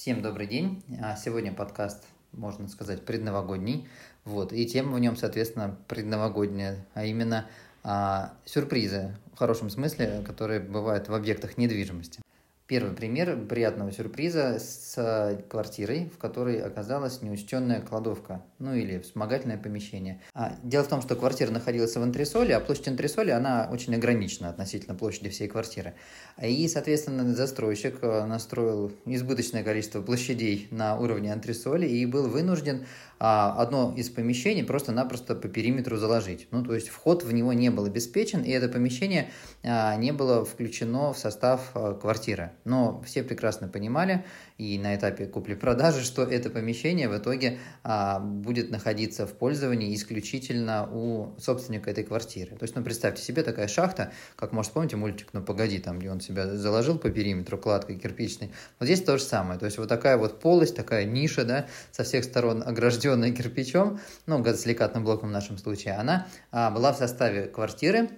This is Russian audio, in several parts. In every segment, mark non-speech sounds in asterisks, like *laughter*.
Всем добрый день. А, сегодня подкаст, можно сказать, предновогодний. Вот. И тема в нем, соответственно, предновогодняя, а именно а, сюрпризы, в хорошем смысле, которые бывают в объектах недвижимости. Первый пример приятного сюрприза с квартирой, в которой оказалась неучтенная кладовка, ну или вспомогательное помещение. А, дело в том, что квартира находилась в антресоле, а площадь антресоли, она очень ограничена относительно площади всей квартиры. И, соответственно, застройщик э, настроил избыточное количество площадей на уровне антресоли и был вынужден а, одно из помещений просто-напросто по периметру заложить. Ну, то есть вход в него не был обеспечен, и это помещение а, не было включено в состав а, квартиры. Но все прекрасно понимали, и на этапе купли-продажи, что это помещение в итоге а, будет находиться в пользовании исключительно у собственника этой квартиры. То есть, ну, представьте себе такая шахта, как, может, помните мультик «Ну, погоди», там, где он себя заложил по периметру кладкой кирпичной. Вот здесь то же самое. То есть, вот такая вот полость, такая ниша, да, со всех сторон огражденная кирпичом, ну, газосиликатным блоком в нашем случае, она а, была в составе квартиры,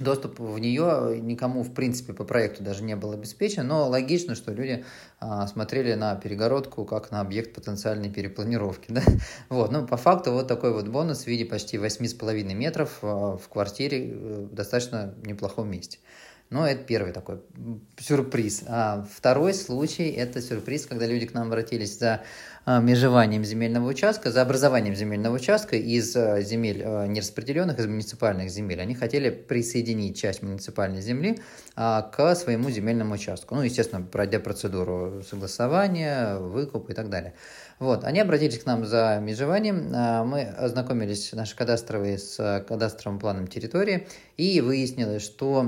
Доступ в нее никому, в принципе, по проекту даже не был обеспечен, но логично, что люди а, смотрели на перегородку как на объект потенциальной перепланировки. *laughs* Да? Вот, ну, по факту вот такой вот бонус в виде почти 8,5 метров а, в квартире э, в достаточно неплохом месте. Но это первый такой сюрприз. А второй случай – это сюрприз, когда люди к нам обратились за а, межеванием земельного участка, за образованием земельного участка из а, земель а, нераспределенных, из муниципальных земель. Они хотели присоединить часть муниципальной земли к своему земельному участку. Ну, естественно, пройдя процедуру согласования, выкуп и так далее. Вот, они обратились к нам за межеванием, мы ознакомились, наши кадастровые, с кадастровым планом территории, и выяснилось, что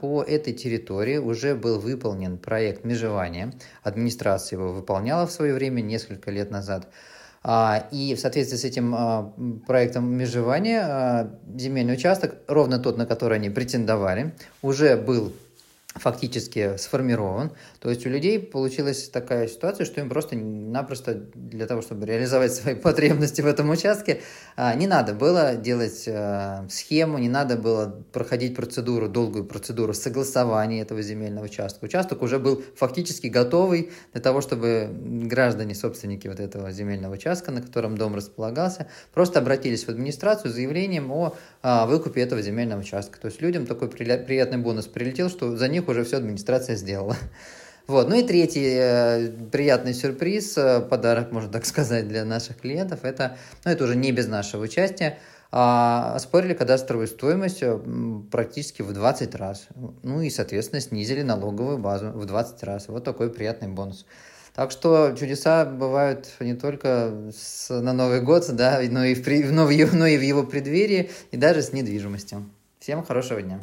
по этой территории уже был выполнен проект межевания, администрация его выполняла в свое время, несколько лет назад. А, и в соответствии с этим а, проектом межевания а, земельный участок, ровно тот, на который они претендовали, уже был фактически сформирован. То есть у людей получилась такая ситуация, что им просто-напросто для того, чтобы реализовать свои *laughs* потребности в этом участке, а, не надо было делать а, схему, не надо было проходить процедуру, долгую процедуру согласования этого земельного участка. Участок уже был фактически готовый для того, чтобы граждане, собственники вот этого земельного участка, на котором дом располагался, просто обратились в администрацию с заявлением о а, выкупе этого земельного участка. То есть людям такой приятный бонус прилетел, что за них них уже все администрация сделала. *laughs* Вот. Ну и третий э, приятный сюрприз, э, подарок, можно так *laughs* сказать, для наших клиентов, это, ну это уже не без нашего участия, а, оспорили кадастровую стоимость э, практически в 20 раз. Ну и, соответственно, снизили налоговую базу в 20 раз. Вот такой приятный бонус. Так что чудеса бывают не только с, на Новый год, *laughs* да, но и, в, но, в, но и в его преддверии, и даже с недвижимостью. Всем хорошего дня.